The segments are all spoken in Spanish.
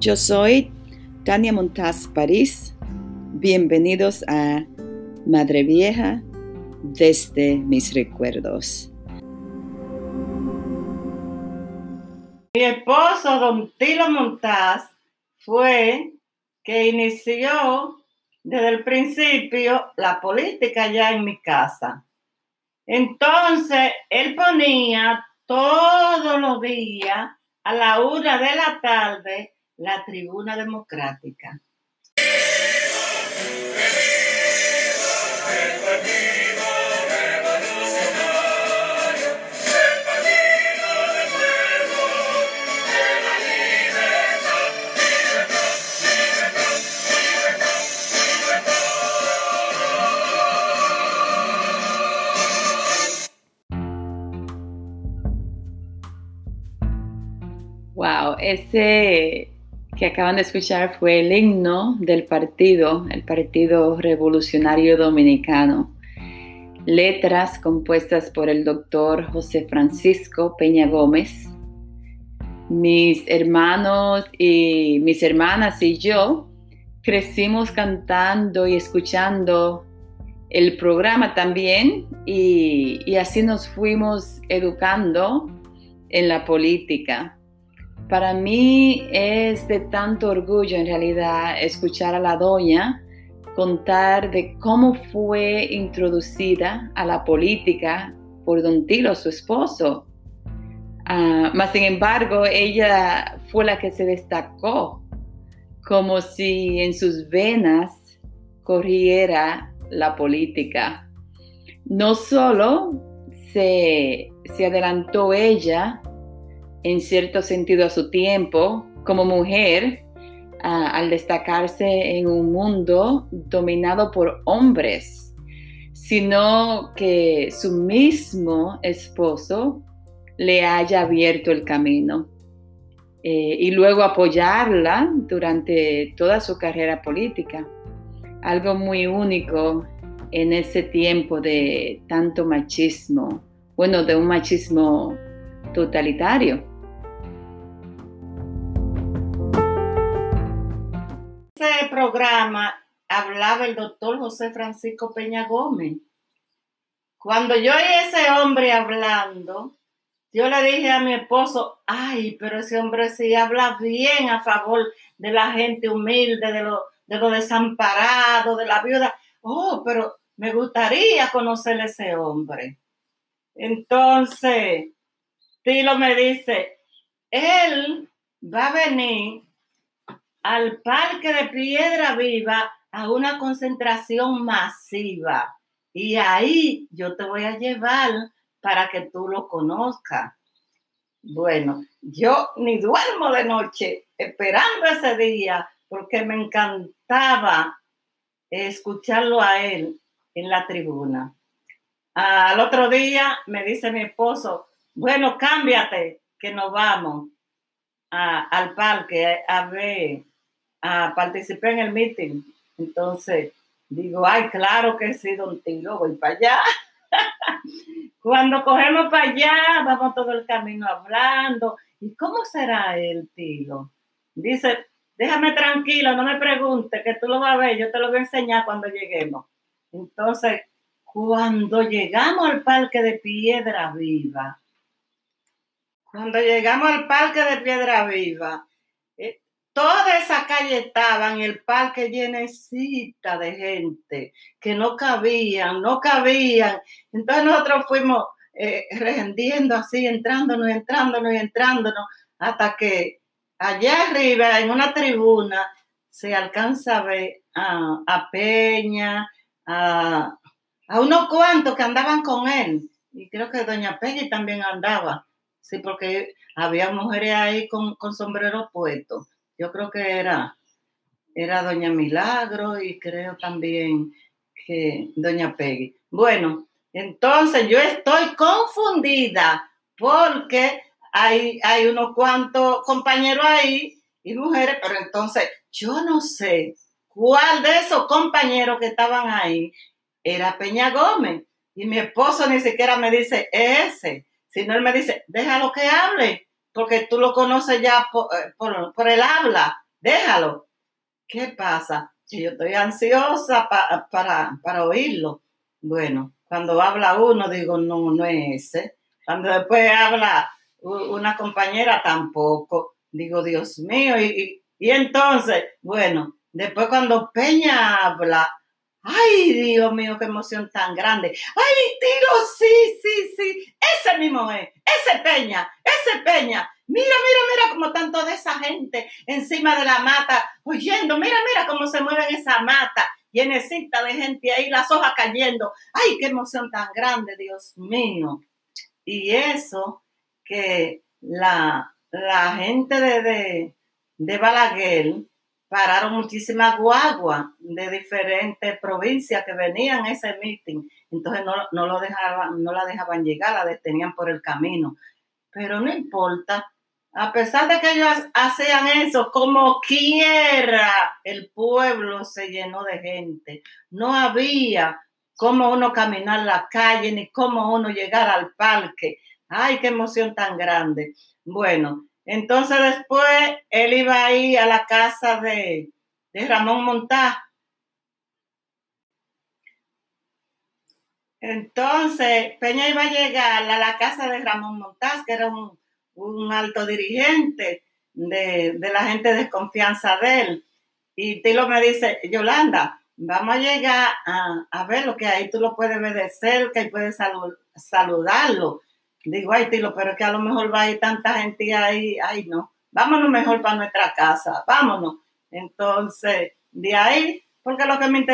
Yo soy Tania Montaz París. Bienvenidos a Madre Vieja desde mis recuerdos. Mi esposo, don Tilo Montaz, fue que inició desde el principio la política ya en mi casa. Entonces, él ponía todos los días a la una de la tarde la tribuna democrática. Wow, ese que acaban de escuchar fue el himno del partido, el Partido Revolucionario Dominicano. Letras compuestas por el doctor José Francisco Peña Gómez. Mis hermanos y mis hermanas y yo crecimos cantando y escuchando el programa también y, y así nos fuimos educando en la política. Para mí es de tanto orgullo en realidad escuchar a la doña contar de cómo fue introducida a la política por don Tilo, su esposo. Uh, más sin embargo, ella fue la que se destacó, como si en sus venas corriera la política. No solo se, se adelantó ella en cierto sentido a su tiempo como mujer al destacarse en un mundo dominado por hombres, sino que su mismo esposo le haya abierto el camino eh, y luego apoyarla durante toda su carrera política. Algo muy único en ese tiempo de tanto machismo, bueno, de un machismo totalitario. Programa hablaba el doctor José Francisco Peña Gómez. Cuando yo oí ese hombre hablando, yo le dije a mi esposo, ay, pero ese hombre sí habla bien a favor de la gente humilde, de los lo desamparados, de la viuda. Oh, pero me gustaría conocer a ese hombre. Entonces, Tilo me dice, él va a venir al Parque de Piedra Viva a una concentración masiva. Y ahí yo te voy a llevar para que tú lo conozcas. Bueno, yo ni duermo de noche esperando ese día porque me encantaba escucharlo a él en la tribuna. Al otro día me dice mi esposo, bueno, cámbiate, que nos vamos al parque a ver a participar en el meeting. Entonces, digo, ay, claro que sí, don Tilo, voy para allá. Cuando cogemos para allá, vamos todo el camino hablando. ¿Y cómo será el Tilo? Dice, déjame tranquilo, no me pregunte, que tú lo vas a ver, yo te lo voy a enseñar cuando lleguemos. Entonces, cuando llegamos al parque de Piedra Viva, cuando llegamos al parque de Piedra Viva, Toda esa calle estaba en el parque llenecita de gente que no cabían, no cabían. Entonces nosotros fuimos eh, rendiendo así, entrándonos, entrándonos y entrándonos, hasta que allá arriba, en una tribuna, se alcanza a ver a, Peña, a, unos cuantos que andaban con él. Y creo que doña Peggy también andaba, sí, porque había mujeres ahí con, con sombreros puestos yo creo que era, era Doña Milagro y creo también que Doña Peggy. Bueno, entonces yo estoy confundida porque hay, hay unos cuantos compañeros ahí y mujeres, pero entonces yo no sé cuál de esos compañeros que estaban ahí era Peña Gómez. Y mi esposo ni siquiera me dice ese, sino él me dice, déjalo que hable porque tú lo conoces ya por, eh, el habla. déjalo. ¿Qué pasa? Yo estoy ansiosa para, para oírlo. Bueno, cuando habla uno, digo, no, no es ese. Cuando después habla una compañera, tampoco. Digo, Dios mío, y, y entonces, bueno, después cuando Peña habla, Ay, Dios mío, qué emoción tan grande. Ay, Tiro, sí, sí, sí. Ese mismo es. Ese Peña, ese Peña. Mira, mira, mira cómo están toda esa gente encima de la mata, oyendo. Mira, mira cómo se mueve esa mata. Llenecita de gente ahí, las hojas cayendo. Ay, qué emoción tan grande, Dios mío. Y eso que la, la gente de, de, de Balaguer pararon muchísimas guaguas de diferentes provincias que venían a ese meeting. Entonces no, lo dejaban, no la dejaban llegar, la detenían por el camino. Pero no importa, a pesar de que ellos hacían eso, como quiera, el pueblo se llenó de gente. No había cómo uno caminar la calle, ni cómo uno llegar al parque. Ay, qué emoción tan grande. Bueno, entonces después él iba a ir a la casa de, Ramón Montá. Entonces Peña iba a llegar a la casa de Ramón Montaz, que era un, alto dirigente de, la gente de confianza de él. Y Tilo me dice, Yolanda, vamos a llegar a, ver lo que ahí tú lo puedes ver de cerca y puedes saludarlo. Digo, ay, Tilo, pero es que a lo mejor va a ir tanta gente ahí, ay, no, vámonos mejor para nuestra casa, vámonos. Entonces, de ahí, porque lo que me,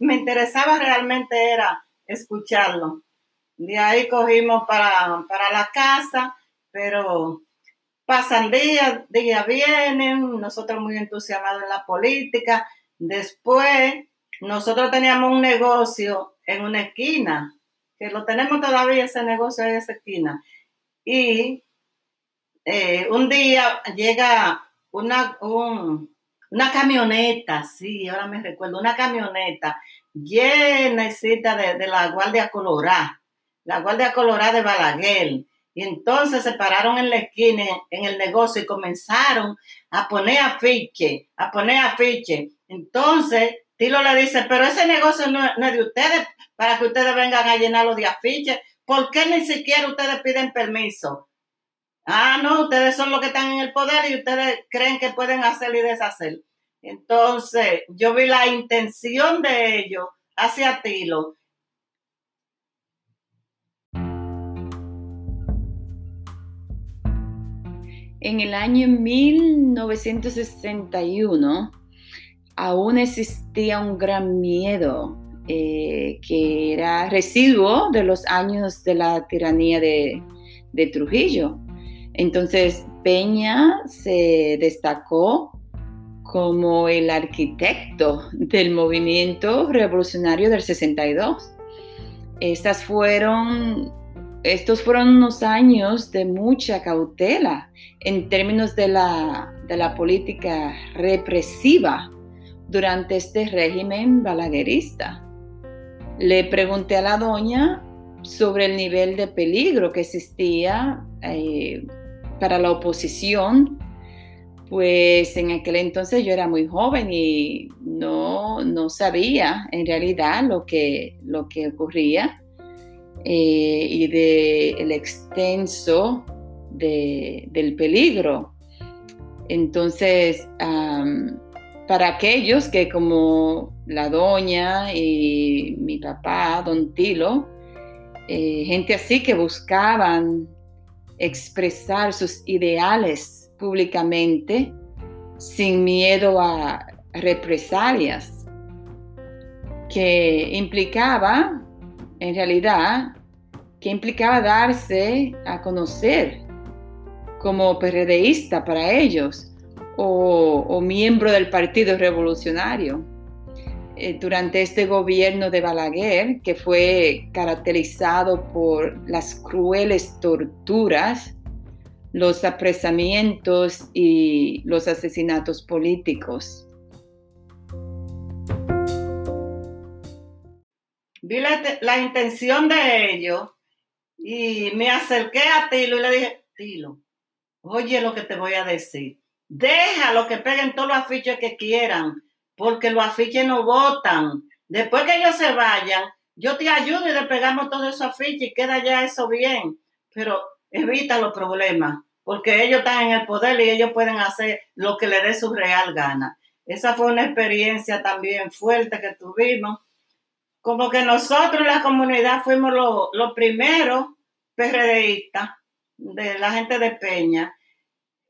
me interesaba realmente era escucharlo. De ahí cogimos para, para la casa, pero pasan días, días vienen, nosotros muy entusiasmados en la política. Después, nosotros teníamos un negocio en una esquina que lo tenemos todavía ese negocio en esa esquina. Y eh, un día llega una, una camioneta, sí, ahora me recuerdo, una camioneta llena de, de la Guardia Colorada, la Guardia Colorada de Balaguer. Y entonces se pararon en la esquina, en el negocio, y comenzaron a poner afiche, a poner afiche. Entonces, Tilo le dice, pero ese negocio no, es de ustedes para que ustedes vengan a llenarlo de afiches. ¿Por qué ni siquiera ustedes piden permiso? Ah, no, ustedes son los que están en el poder y ustedes creen que pueden hacer y deshacer. Entonces, yo vi la intención de ellos hacia Tilo. En el año 1961, aún existía un gran miedo eh, que era residuo de los años de la tiranía de, Trujillo. Entonces Peña se destacó como el arquitecto del movimiento revolucionario del 62. Estas fueron, estos fueron unos años de mucha cautela en términos de la política represiva durante este régimen balaguerista. Le pregunté a la doña sobre el nivel de peligro que existía eh, para la oposición, pues en aquel entonces yo era muy joven y no, no sabía en realidad lo que, lo que ocurría eh, y del extenso del peligro. Entonces, para aquellos que como la doña y mi papá, don Tilo, eh, gente así que buscaban expresar sus ideales públicamente sin miedo a represalias, que implicaba, en realidad, que implicaba darse a conocer como PRDista para ellos o, miembro del Partido Revolucionario. Eh, durante este gobierno de Balaguer, que fue caracterizado por las crueles torturas, los apresamientos y los asesinatos políticos. Vi la, intención de ellos y me acerqué a Tilo y le dije, Tilo, oye lo que te voy a decir Déjalo que peguen todos los afiches que quieran, porque los afiches no votan. Después que ellos se vayan, yo te ayudo y le pegamos todos esos afiches y queda ya eso bien. Pero evita los problemas, porque ellos están en el poder y ellos pueden hacer lo que les dé su real gana. Esa fue una experiencia también fuerte que tuvimos. Como que nosotros en la comunidad fuimos los primeros PRDistas de la gente de Peña.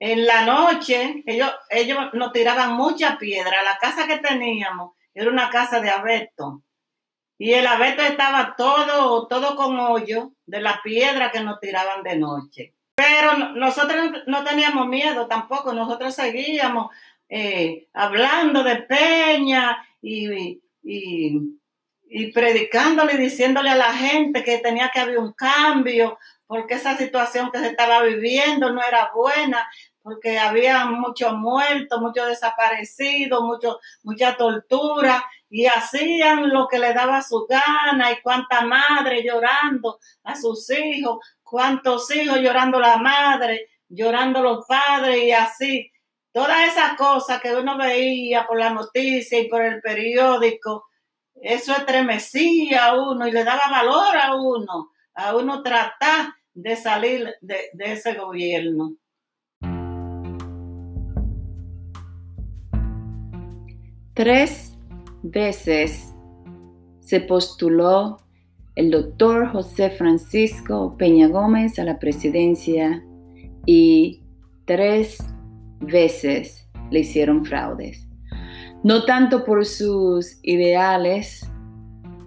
En la noche, ellos, ellos nos tiraban mucha piedra. La casa que teníamos era una casa de abeto. Y el abeto estaba todo, todo con hoyo de la piedra que nos tiraban de noche. Pero nosotros no teníamos miedo tampoco, nosotros seguíamos eh, hablando de Peña y, y, y, predicándole y diciéndole a la gente que tenía que haber un cambio, porque esa situación que se estaba viviendo no era buena, porque había muchos muertos, muchos desaparecidos, mucho, mucha tortura, y hacían lo que le daba su gana, y cuánta madre llorando a sus hijos, cuántos hijos llorando la madre, llorando los padres, y así. Todas esas cosas que uno veía por la noticia y por el periódico, eso estremecía a uno y le daba valor a uno, a uno tratar de salir de, de ese gobierno. Tres veces se postuló el doctor José Francisco Peña Gómez a la presidencia y tres veces le hicieron fraudes. No tanto por sus ideales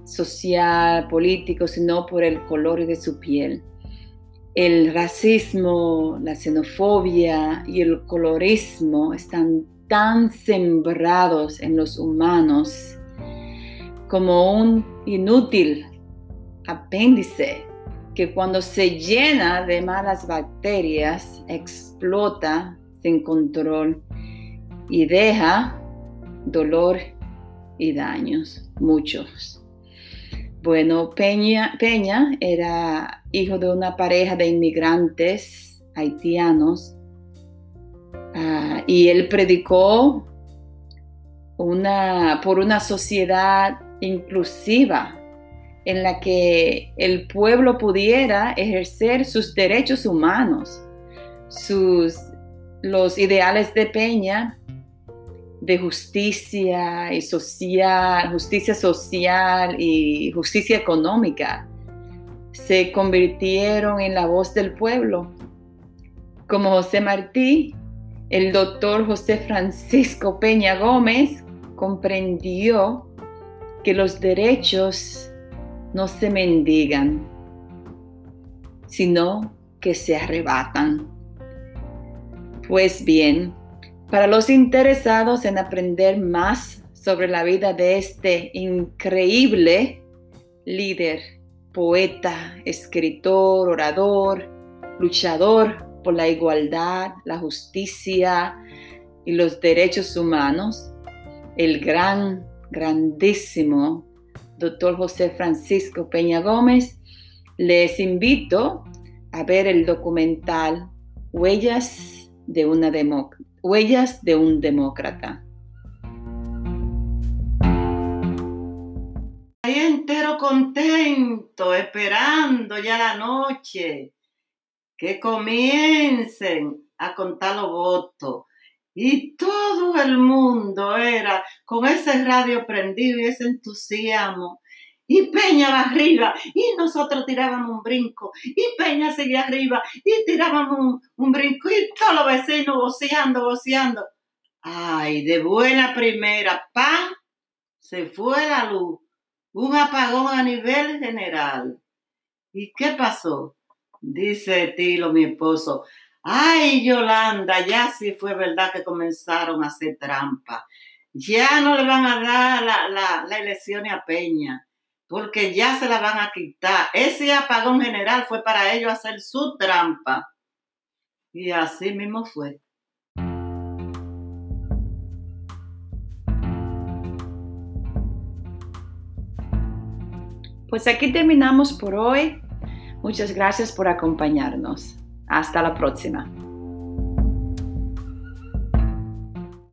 social, políticos, sino por el color de su piel. El racismo, la xenofobia y el colorismo están tan sembrados en los humanos como un inútil apéndice que cuando se llena de malas bacterias explota sin control y deja dolor y daños, muchos. Bueno, Peña, Peña era hijo de una pareja de inmigrantes haitianos Ah, y él predicó una, por una sociedad inclusiva en la que el pueblo pudiera ejercer sus derechos humanos, sus, los ideales de Peña de justicia y social, justicia social y justicia económica se convirtieron en la voz del pueblo. Como José Martí, el doctor José Francisco Peña Gómez comprendió que los derechos no se mendigan, sino que se arrebatan. Pues bien, para los interesados en aprender más sobre la vida de este increíble líder, poeta, escritor, orador, luchador por la igualdad, la justicia y los derechos humanos, el gran, grandísimo doctor José Francisco Peña Gómez, les invito a ver el documental Huellas de, una Huellas de un demócrata. Ahí entero contento, esperando ya la noche que comiencen a contar los votos. Y todo el mundo era con ese radio prendido y ese entusiasmo. Y Peña va arriba, y nosotros tirábamos un brinco, y Peña seguía arriba, y tirábamos un, brinco, y todos los vecinos voceando, voceando. Ay, de buena primera, ¡pam! Se fue la luz. Un apagón a nivel general. ¿Y qué pasó? Dice Tilo, mi esposo, ay Yolanda, ya sí fue verdad que comenzaron a hacer trampa. Ya no le van a dar la, la, elección a Peña, porque ya se la van a quitar. Ese apagón general fue para ellos hacer su trampa. Y así mismo fue. Pues aquí terminamos por hoy. Muchas gracias por acompañarnos. Hasta la próxima.